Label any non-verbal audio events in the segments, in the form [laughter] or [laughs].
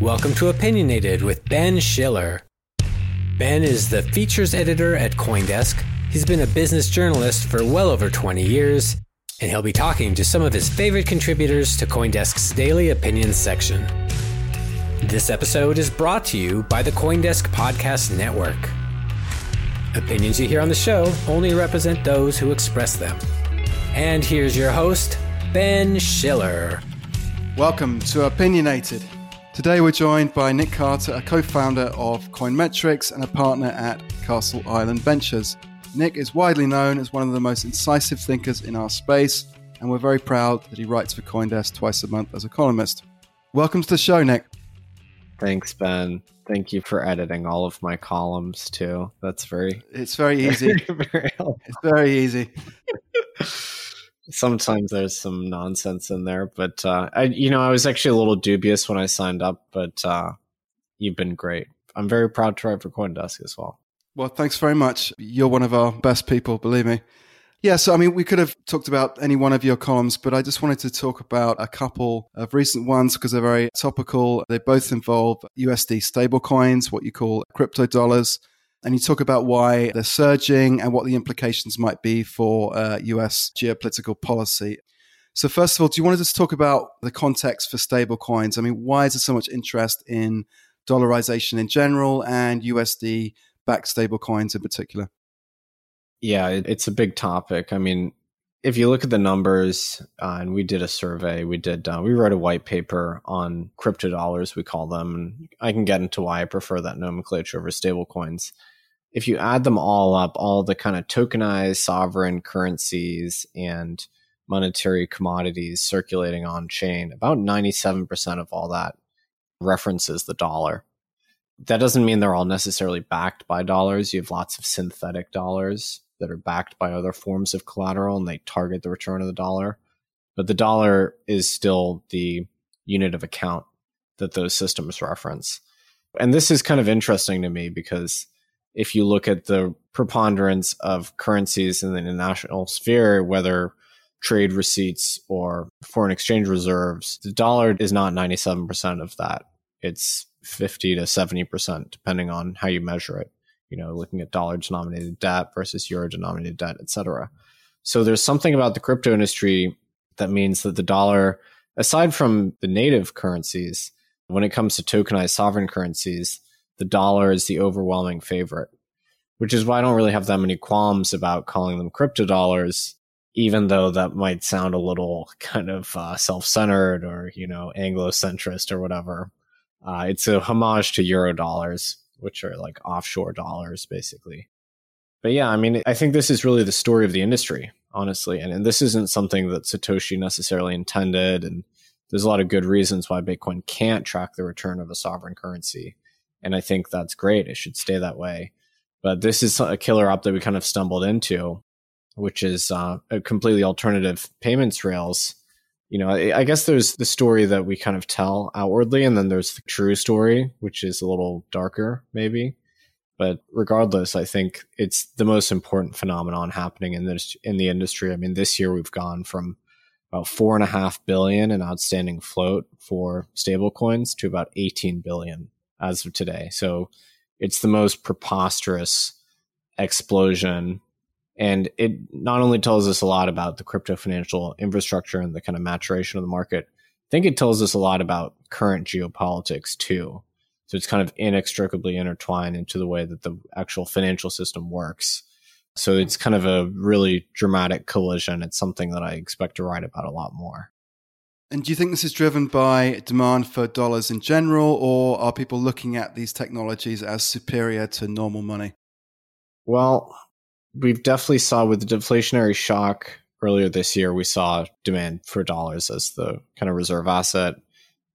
Welcome to Opinionated with Ben Schiller. Ben is the features editor at Coindesk. He's been a business journalist for well over 20 years, and he'll be talking to some of his favorite contributors to Coindesk's daily opinions section. This episode is brought to you by the Coindesk Podcast Network. Opinions you hear on the show only represent those who express them. And here's your host, Ben Schiller. Welcome to Opinionated. Today we're joined by Nick Carter, a co founder of Coinmetrics and a partner at Castle Island Ventures. Nick is widely known as one of the most incisive thinkers in our space, and we're very proud that he writes for Coindesk twice a month as a columnist. Welcome to the show, Nick. Thanks, Ben. Thank you for editing all of my columns too. That's very It's very easy. [laughs] very it's very easy. Sometimes there's some nonsense in there, but uh, I, you know, I was actually a little dubious when I signed up, but uh, you've been great. I'm very proud to write for CoinDesk as well. Well, thanks very much. You're one of our best people, believe me. Yeah, so I mean, we could have talked about any one of your columns, but I just wanted to talk about a couple of recent ones because they're very topical. They both involve USD stablecoins, what you call crypto dollars. And you talk about why they're surging and what the implications might be for uh, US geopolitical policy. So, first of all, do you want to just talk about the context for stablecoins? I mean, why is there so much interest in dollarization in general and USD backed stablecoins in particular? Yeah, it's a big topic. I mean, if you look at the numbers, uh, and we did a survey, we did, uh, we wrote a white paper on crypto dollars, we call them. And I can get into why I prefer that nomenclature over stablecoins. If you add them all up, all the kind of tokenized sovereign currencies and monetary commodities circulating on chain, about 97% of all that references the dollar. That doesn't mean they're all necessarily backed by dollars. You have lots of synthetic dollars that are backed by other forms of collateral and they target the return of the dollar. But the dollar is still the unit of account that those systems reference. And this is kind of interesting to me because if you look at the preponderance of currencies in the international sphere, whether trade receipts or foreign exchange reserves, the dollar is not 97% of that. It's 50 to 70%, depending on how you measure it you know, looking at dollar denominated debt versus euro denominated debt, et cetera. So there's something about the crypto industry that means that the dollar, aside from the native currencies, when it comes to tokenized sovereign currencies, the dollar is the overwhelming favorite, which is why I don't really have that many qualms about calling them crypto dollars, even though that might sound a little [laughs] kind of uh, self centered or, you know, Anglo-centrist or whatever. Uh, it's a homage to euro dollars which are like offshore dollars basically. But yeah, I mean, I think this is really the story of the industry, honestly. And, and this isn't something that Satoshi necessarily intended. And there's a lot of good reasons why Bitcoin can't track the return of a sovereign currency. And I think that's great. It should stay that way. But this is a killer app that we kind of stumbled into, which is uh, a completely alternative payments rails you know, I, guess there's the story that we kind of tell outwardly, and then there's the true story, which is a little darker, maybe. But regardless, I think it's the most important phenomenon happening in this in the industry. I mean, this year we've gone from about four and a half billion in outstanding float for stablecoins to about 18 billion as of today. So it's the most preposterous explosion and it not only tells us a lot about the crypto financial infrastructure and the kind of maturation of the market, I think it tells us a lot about current geopolitics too. So it's kind of inextricably intertwined into the way that the actual financial system works. So it's kind of a really dramatic collision. It's something that I expect to write about a lot more. And do you think this is driven by demand for dollars in general, or are people looking at these technologies as superior to normal money? Well, we've definitely saw with the deflationary shock earlier this year, we saw demand for dollars as the kind of reserve asset,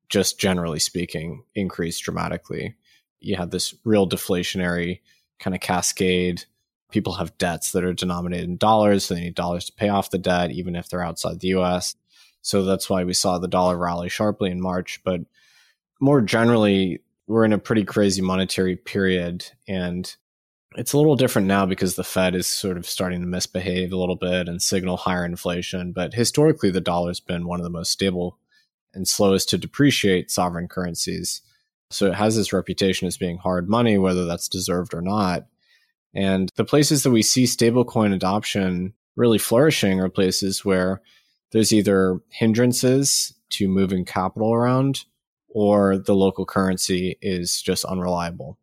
just generally speaking, increase dramatically. You had this real deflationary kind of cascade. People have debts that are denominated in dollars, so they need dollars to pay off the debt, even if they're outside the US. So that's why we saw the dollar rally sharply in March. But more generally, we're in a pretty crazy monetary period. And it's a little different now because the Fed is sort of starting to misbehave a little bit and signal higher inflation. But historically, the dollar's been one of the most stable and slowest to depreciate sovereign currencies. So it has this reputation as being hard money, whether that's deserved or not. And the places that we see stablecoin adoption really flourishing are places where there's either hindrances to moving capital around or the local currency is just unreliable.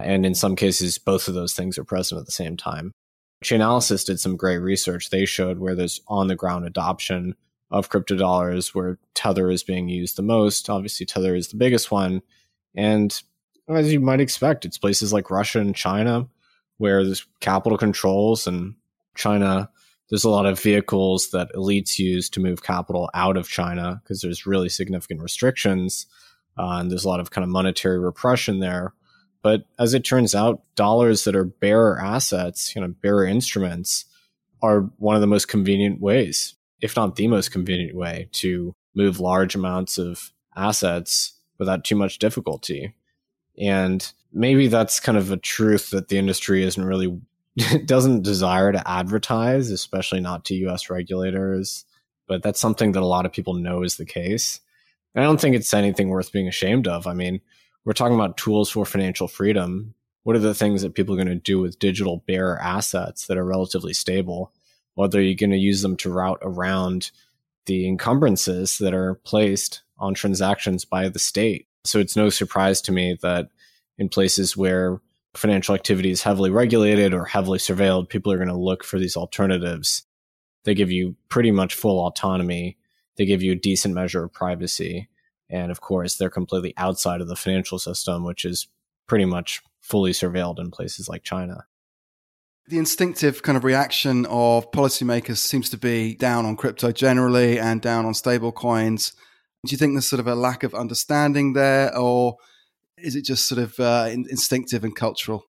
And in some cases, both of those things are present at the same time. Chainalysis did some great research. They showed where there's on the ground adoption of crypto dollars, where Tether is being used the most. Obviously, Tether is the biggest one. And as you might expect, it's places like Russia and China where there's capital controls and China. There's a lot of vehicles that elites use to move capital out of China because there's really significant restrictions. Uh, and there's a lot of kind of monetary repression there. But as it turns out, dollars that are bearer assets, you know, bearer instruments, are one of the most convenient ways, if not the most convenient way, to move large amounts of assets without too much difficulty. And maybe that's kind of a truth that the industry isn't really [laughs] doesn't desire to advertise, especially not to US regulators. But that's something that a lot of people know is the case. And I don't think it's anything worth being ashamed of. I mean, we're talking about tools for financial freedom. What are the things that people are going to do with digital bearer assets that are relatively stable? Whether you're going to use them to route around the encumbrances that are placed on transactions by the state. So it's no surprise to me that in places where financial activity is heavily regulated or heavily surveilled, people are going to look for these alternatives. They give you pretty much full autonomy. They give you a decent measure of privacy. And of course, they're completely outside of the financial system, which is pretty much fully surveilled in places like China. The instinctive kind of reaction of policymakers seems to be down on crypto generally and down on stable coins. Do you think there's sort of a lack of understanding there, or is it just sort of uh, instinctive and cultural?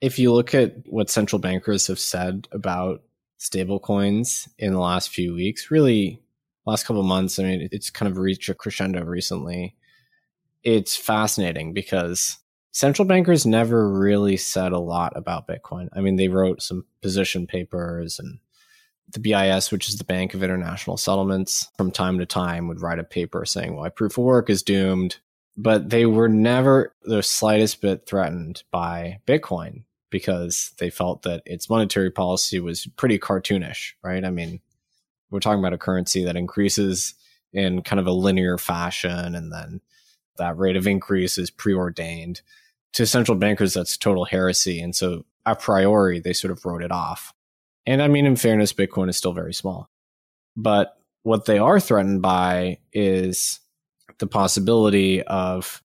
If you look at what central bankers have said about stablecoins in the last few weeks, really last couple months, I mean, it's kind of reached a crescendo recently. It's fascinating because central bankers never really said a lot about Bitcoin. I mean, they wrote some position papers and the BIS, which is the Bank of International Settlements, from time to time would write a paper saying why proof of work is doomed. But they were never the slightest bit threatened by Bitcoin because they felt that its monetary policy was pretty cartoonish, right? I mean, we're talking about a currency that increases in kind of a linear fashion and then that rate of increase is preordained to central bankers. That's total heresy. And so a priori they sort of wrote it off. And i mean in fairness bitcoin is still very small. But what they are threatened by is the possibility of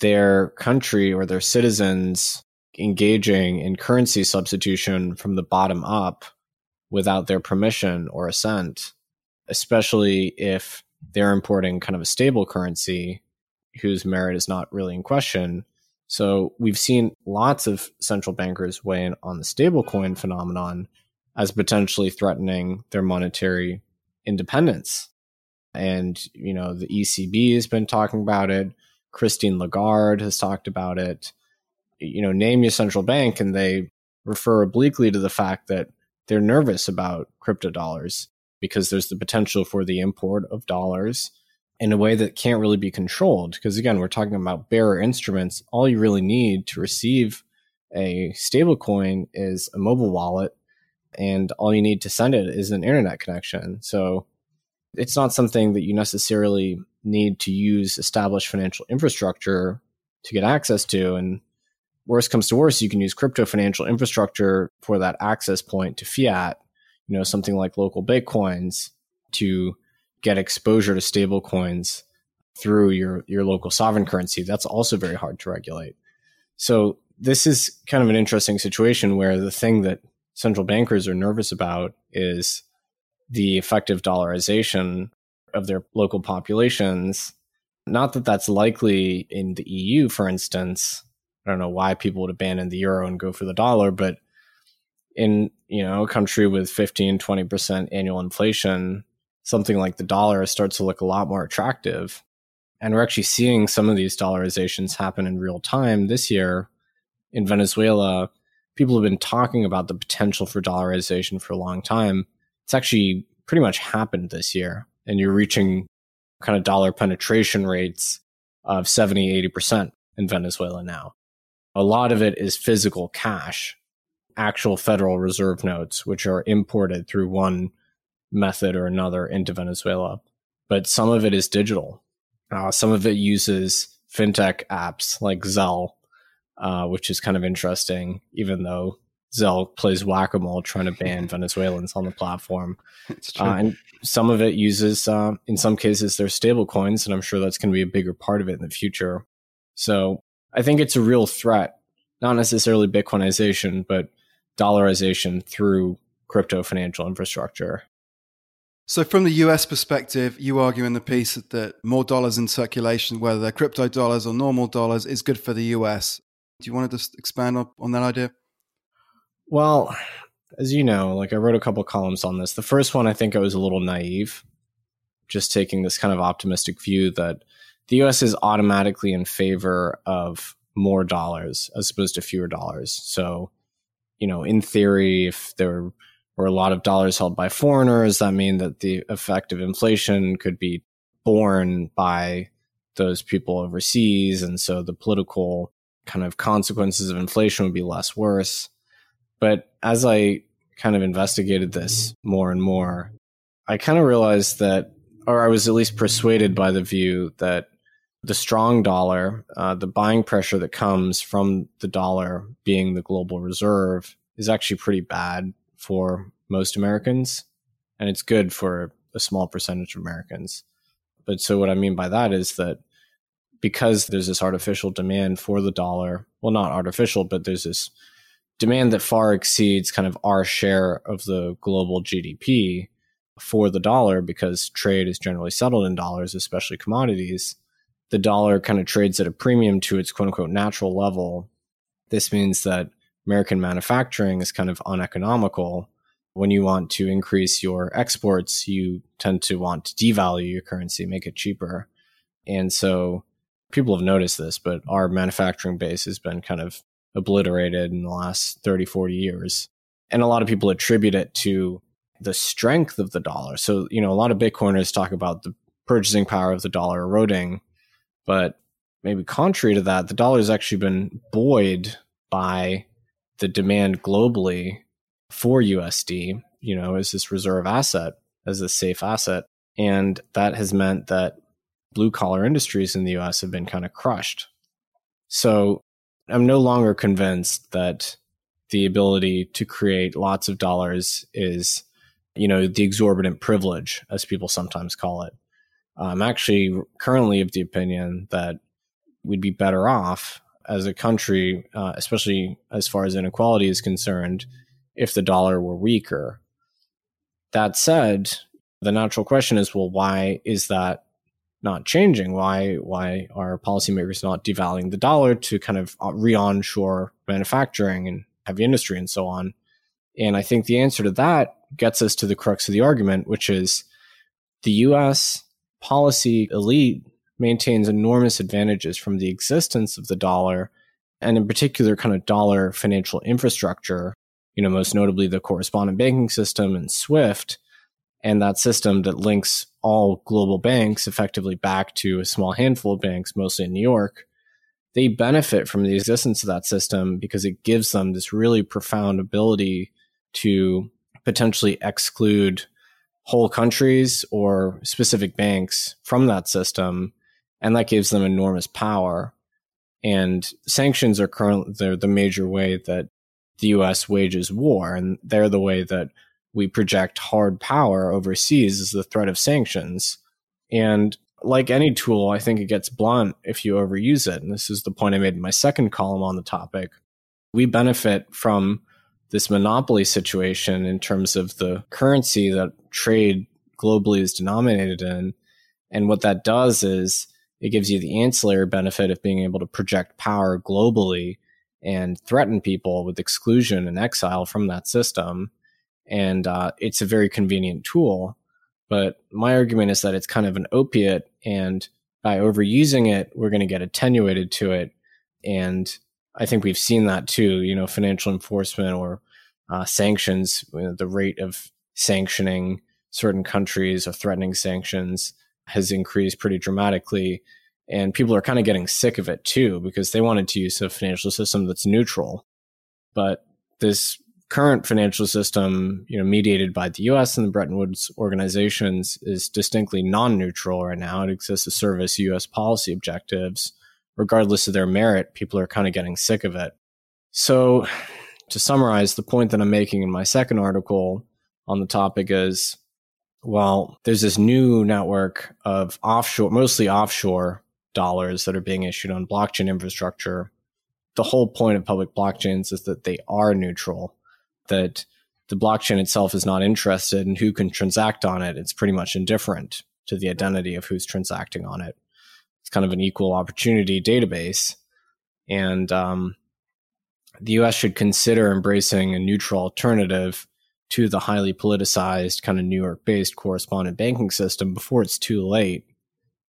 their country or their citizens engaging in currency substitution from the bottom up without their permission or assent, especially if they're importing kind of a stable currency whose merit is not really in question. So we've seen lots of central bankers weigh in on the stablecoin phenomenon as potentially threatening their monetary independence. And, you know, the ECB has been talking about it. Christine Lagarde has talked about it. You know, name your central bank and they refer obliquely to the fact that they're nervous about crypto dollars because there's the potential for the import of dollars in a way that can't really be controlled. Because again, we're talking about bearer instruments. All you really need to receive a stablecoin is a mobile wallet, and all you need to send it is an internet connection. So it's not something that you necessarily need to use established financial infrastructure to get access to. And worst comes to worst, you can use crypto financial infrastructure for that access point to fiat, you know, something like local Bitcoins to get exposure to stable coins through your, your local sovereign currency. That's also very hard to regulate. So this is kind of an interesting situation where the thing that central bankers are nervous about is the effective dollarization of their local populations. Not that that's likely in the EU, for instance, I don't know why people would abandon the euro and go for the dollar, but in you know a country with 15 20% annual inflation something like the dollar starts to look a lot more attractive. And we're actually seeing some of these dollarizations happen in real time this year. In venezuela people have been talking about the potential for dollarization for a long time. It's actually pretty much happened this year and you're reaching kind of dollar penetration rates of 70, 80% in Venezuela now. A lot of it is physical cash, actual Federal Reserve notes, which are imported through one method or another into Venezuela. But some of it is digital. Uh, some of it uses fintech apps like Zelle, uh, which is kind of interesting, even though Zelle plays whack a mole trying to ban [laughs] Venezuelans on the platform. Uh, and some of it uses, uh, in some cases, their stable coins, and I'm sure that's going to be a bigger part of it in the future. So I think it's a real threat, not necessarily Bitcoinization, but dollarization through crypto financial infrastructure. So, from the US perspective, you argue in the piece that more dollars in circulation, whether they're crypto dollars or normal dollars, is good for the US. Do you want to just expand on that idea? Well, as you know, like I wrote a couple columns on this. The first one, I think I was a little naive, just taking this kind of optimistic view that the US is automatically in favor of more dollars as opposed to fewer dollars. So, you know, in theory, if there were a lot of dollars held by foreigners, that mean that the effect of inflation could be borne by those people overseas. And so the political kind of consequences of inflation would be less worse. But as I kind of investigated this more and more, I kind of realized that, or I was at least persuaded by the view that the strong dollar, uh, the buying pressure that comes from the dollar being the global reserve is actually pretty bad for most Americans. And it's good for a small percentage of Americans. But so what I mean by that is that because there's this artificial demand for the dollar, well, not artificial, but there's this demand that far exceeds kind of our share of the global GDP for the dollar because trade is generally settled in dollars, especially commodities the dollar kind of trades at a premium to its quote unquote natural level. This means that American manufacturing is kind of uneconomical. When you want to increase your exports, you tend to want to devalue your currency, make it cheaper. And so people have noticed this, but our manufacturing base has been kind of obliterated in the last 30, 40 years. And a lot of people attribute it to the strength of the dollar. So, you know, a lot of Bitcoiners talk about the purchasing power of the dollar eroding but maybe contrary to that, the dollar has actually been buoyed by the demand globally for USD, you know, as this reserve asset, as a safe asset. And that has meant that blue collar industries in the US have been kind of crushed. So I'm no longer convinced that the ability to create lots of dollars is, you know, the exorbitant privilege, as people sometimes call it. I'm actually currently of the opinion that we'd be better off as a country, uh, especially as far as inequality is concerned, if the dollar were weaker. That said, the natural question is, well, why is that not changing? Why why are policymakers not devaluing the dollar to kind of uh, re-onshore manufacturing and heavy industry and so on? And I think the answer to that gets us to the crux of the argument, which is the U.S policy elite maintains enormous advantages from the existence of the dollar and in particular kind of dollar financial infrastructure you know most notably the correspondent banking system and swift and that system that links all global banks effectively back to a small handful of banks mostly in new york. They benefit from the existence of that system because it gives them this really profound ability to potentially exclude whole countries or specific banks from that system, and that gives them enormous power. And sanctions are currently they're the major way that the U.S. wages war, and they're the way that we project hard power overseas is the threat of sanctions. And like any tool, I think it gets blunt if you overuse it. And this is the point I made in my second column on the topic. We benefit from this monopoly situation in terms of the currency that trade globally is denominated in. And what that does is it gives you the ancillary benefit of being able to project power globally and threaten people with exclusion and exile from that system. And uh, it's a very convenient tool. But my argument is that it's kind of an opiate. And by overusing it, we're going to get attenuated to it. And I think we've seen that too. You know, financial enforcement or uh, sanctions, you know, the rate of sanctioning certain countries or threatening sanctions has increased pretty dramatically. And people are kind of getting sick of it too because they wanted to use a financial system that's neutral. But this current financial system, you know, mediated by the US and the Bretton Woods organizations is distinctly non-neutral right now. It exists to service US policy objectives. Regardless of their merit, people are kind of getting sick of it. So to summarize, the point that I'm making in my second article on the topic is well, there's this new network of offshore, mostly offshore dollars that are being issued on blockchain infrastructure. The whole point of public blockchains is that they are neutral, that the blockchain itself is not interested in who can transact on it. It's pretty much indifferent to the identity of who's transacting on it. It's kind of an equal opportunity database. And um, the US should consider embracing a neutral alternative to the highly politicized kind of New York based correspondent banking system before it's too late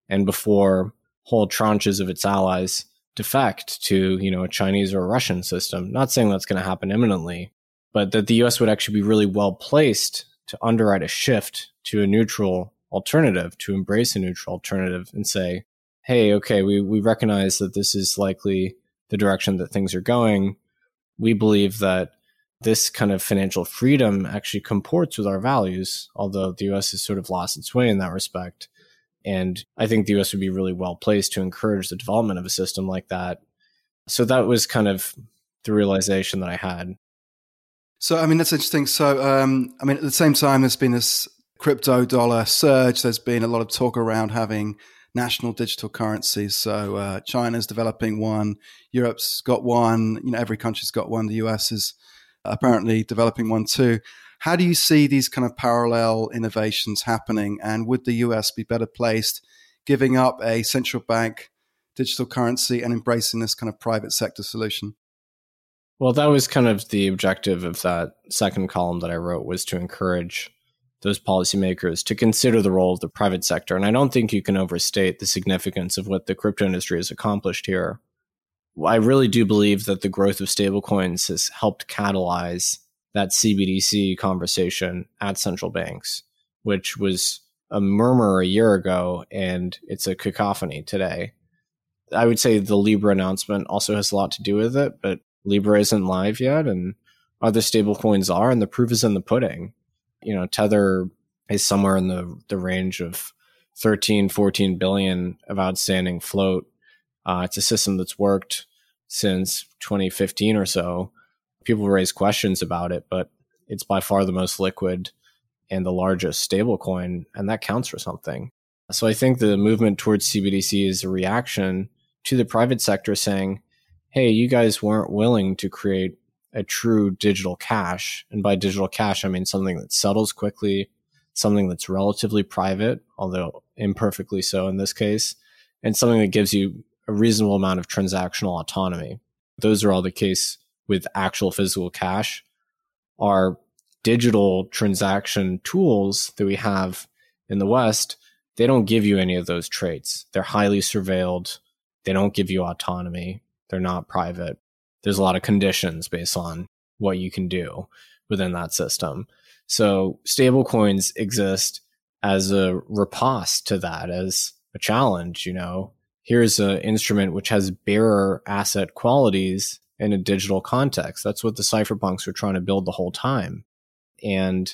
and before whole tranches of its allies defect to, you know, a Chinese or a Russian system. Not saying that's going to happen imminently, but that the US would actually be really well placed to underwrite a shift to a neutral alternative, to embrace a neutral alternative and say, hey, okay, we, we recognize that this is likely the direction that things are going. We believe that this kind of financial freedom actually comports with our values, although the US has sort of lost its way in that respect. And I think the US would be really well placed to encourage the development of a system like that. So that was kind of the realization that I had. So, I mean, that's interesting. So, um, I mean, at the same time, there's been this crypto dollar surge. There's been a lot of talk around having national digital currencies. So, uh, China's developing one, Europe's got one, you know, every country's got one. The US is apparently developing one too. How do you see these kind of parallel innovations happening? And would the US be better placed giving up a central bank digital currency and embracing this kind of private sector solution? Well, that was kind of the objective of that second column that I wrote was to encourage those policymakers to consider the role of the private sector. And I don't think you can overstate the significance of what the crypto industry has accomplished here. I really do believe that the growth of stablecoins has helped catalyze that CBDC conversation at central banks, which was a murmur a year ago and it's a cacophony today. I would say the Libra announcement also has a lot to do with it, but Libra isn't live yet and other stablecoins are, and the proof is in the pudding. You know, Tether is somewhere in the, the range of 13, 14 billion of outstanding float uh, it's a system that's worked since 2015 or so. People raise questions about it, but it's by far the most liquid and the largest stablecoin, and that counts for something. So I think the movement towards CBDC is a reaction to the private sector saying, hey, you guys weren't willing to create a true digital cash. And by digital cash, I mean something that settles quickly, something that's relatively private, although imperfectly so in this case, and something that gives you a reasonable amount of transactional autonomy. Those are all the case with actual physical cash. Our digital transaction tools that we have in the West, they don't give you any of those traits. They're highly surveilled. They don't give you autonomy. They're not private. There's a lot of conditions based on what you can do within that system. So stablecoins exist as a riposte to that, as a challenge, you know, here's an instrument which has bearer asset qualities in a digital context. That's what the cypherpunks were trying to build the whole time. And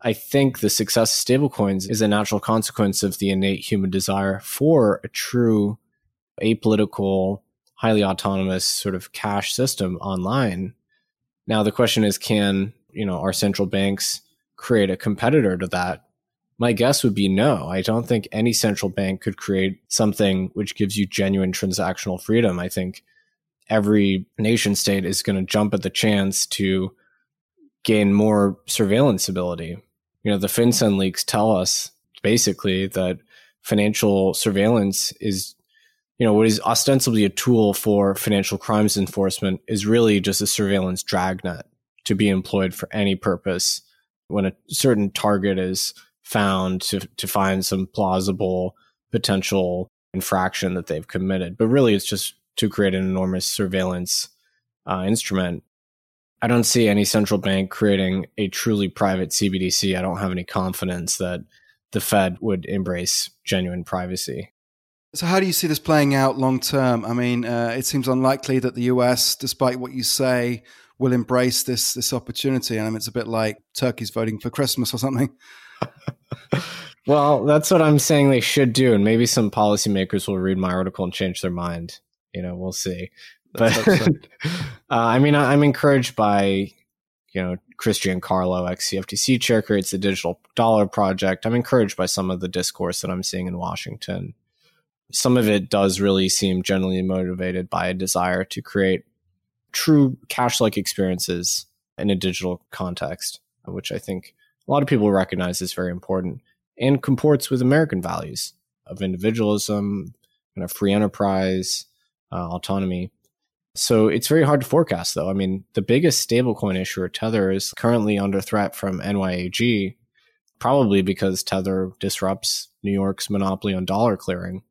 I think the success of stablecoins is a natural consequence of the innate human desire for a true apolitical, highly autonomous sort of cash system online. Now the question is, can, you know, our central banks create a competitor to that my guess would be no. I don't think any central bank could create something which gives you genuine transactional freedom. I think every nation state is going to jump at the chance to gain more surveillance ability. You know, the FinCEN leaks tell us basically that financial surveillance is, you know, what is ostensibly a tool for financial crimes enforcement is really just a surveillance dragnet to be employed for any purpose when a certain target is found to to find some plausible potential infraction that they've committed. But really, it's just to create an enormous surveillance uh, instrument. I don't see any central bank creating a truly private CBDC. I don't have any confidence that the Fed would embrace genuine privacy. So, how do you see this playing out long term? I mean, uh, it seems unlikely that the US, despite what you say, will embrace this this opportunity. And I mean, it's a bit like turkeys voting for Christmas or something. [laughs] well, that's what I'm saying they should do, and maybe some policymakers will read my article and change their mind. You know, we'll see. But [laughs] uh, I mean, I'm encouraged by you know Chris Giancarlo, ex CFTC chair, creates the Digital Dollar Project. I'm encouraged by some of the discourse that I'm seeing in Washington. Some of it does really seem generally motivated by a desire to create true cash like experiences in a digital context, which I think a lot of people recognize is very important and comports with American values of individualism, kind of free enterprise, uh, autonomy. So it's very hard to forecast, though. I mean, the biggest stablecoin issuer, Tether, is currently under threat from NYAG, probably because Tether disrupts New York's monopoly on dollar clearing.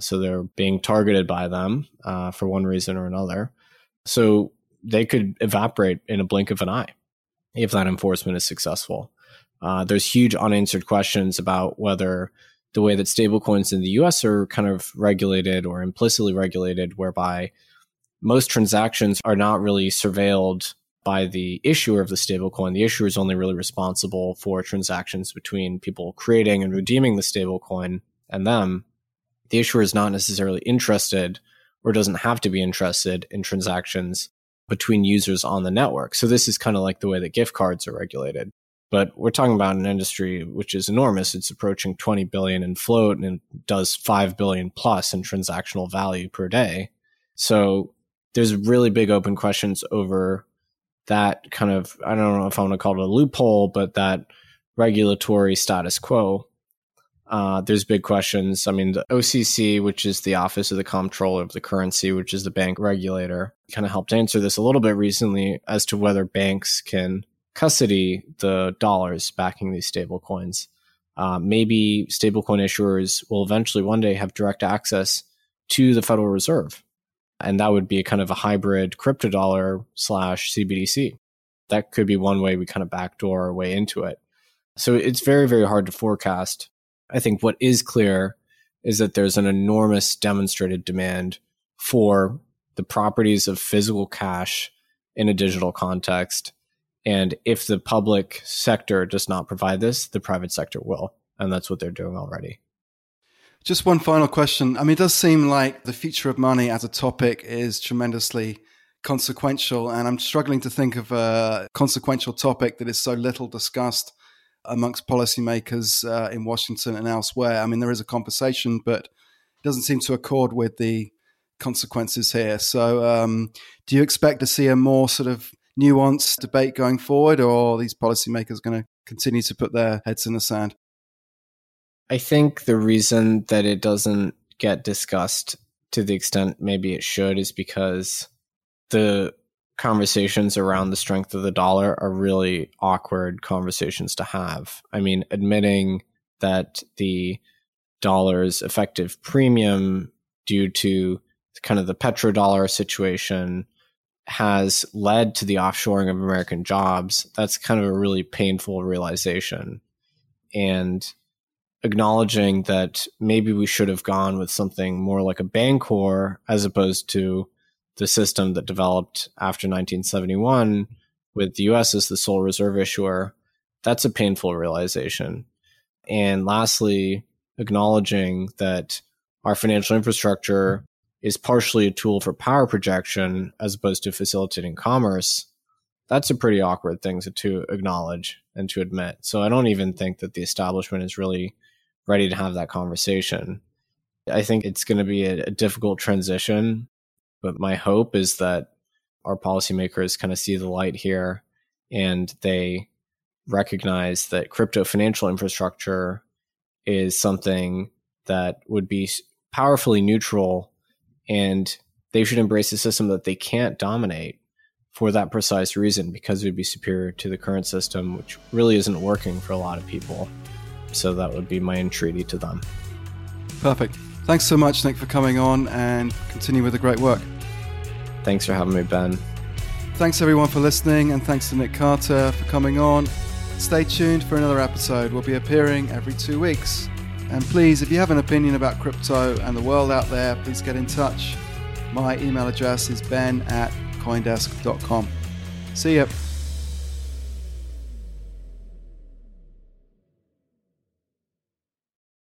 So they're being targeted by them uh, for one reason or another. So they could evaporate in a blink of an eye if that enforcement is successful. Uh, there's huge unanswered questions about whether the way that stablecoins in the US are kind of regulated or implicitly regulated, whereby most transactions are not really surveilled by the issuer of the stablecoin. The issuer is only really responsible for transactions between people creating and redeeming the stablecoin and them. The issuer is not necessarily interested or doesn't have to be interested in transactions between users on the network. So this is kind of like the way that gift cards are regulated. But we're talking about an industry which is enormous. It's approaching 20 billion in float and does 5 billion plus in transactional value per day. So there's really big open questions over that kind of, I don't know if I want to call it a loophole, but that regulatory status quo uh, there's big questions. I mean, the OCC, which is the Office of the Comptroller of the Currency, which is the bank regulator, kind of helped answer this a little bit recently as to whether banks can custody the dollars backing these stable coins. Uh, maybe stablecoin issuers will eventually one day have direct access to the Federal Reserve. And that would be kind of a hybrid crypto dollar slash CBDC. That could be one way we kind of backdoor our way into it. So it's very, very hard to forecast I think what is clear is that there's an enormous demonstrated demand for the properties of physical cash in a digital context. And if the public sector does not provide this, the private sector will. And that's what they're doing already. Just one final question. I mean, it does seem like the future of money as a topic is tremendously consequential. And I'm struggling to think of a consequential topic that is so little discussed amongst policymakers uh, in Washington and elsewhere. I mean, there is a conversation, but it doesn't seem to accord with the consequences here. So, um, do you expect to see a more sort of nuanced debate going forward, or are these policymakers going to continue to put their heads in the sand? I think the reason that it doesn't get discussed to the extent maybe it should is because the conversations around the strength of the dollar are really awkward conversations to have. I mean, admitting that the dollar's effective premium due to kind of the petrodollar situation has led to the offshoring of American jobs, that's kind of a really painful realization. And acknowledging that maybe we should have gone with something more like a Bancor as opposed to the system that developed after 1971 with the US as the sole reserve issuer, that's a painful realization. And lastly, acknowledging that our financial infrastructure is partially a tool for power projection as opposed to facilitating commerce, that's a pretty awkward thing to, acknowledge and to admit. So I don't even think that the establishment is really ready to have that conversation. I think it's going to be a, a difficult transition but my hope is that our policymakers kind of see the light here and they recognize that crypto financial infrastructure is something that would be powerfully neutral and they should embrace a system that they can't dominate for that precise reason because it would be superior to the current system which really isn't working for a lot of people. So that would be my entreaty to them. Perfect. Thanks so much nick for coming on and continue with the great work Thanks for having me, Ben. Thanks everyone for listening, and thanks to Nick Carter for coming on. Stay tuned for another episode. We'll be appearing every two weeks. And please, if you have an opinion about crypto and the world out there, please get in touch. My email address is ben at coindesk.com. See ya.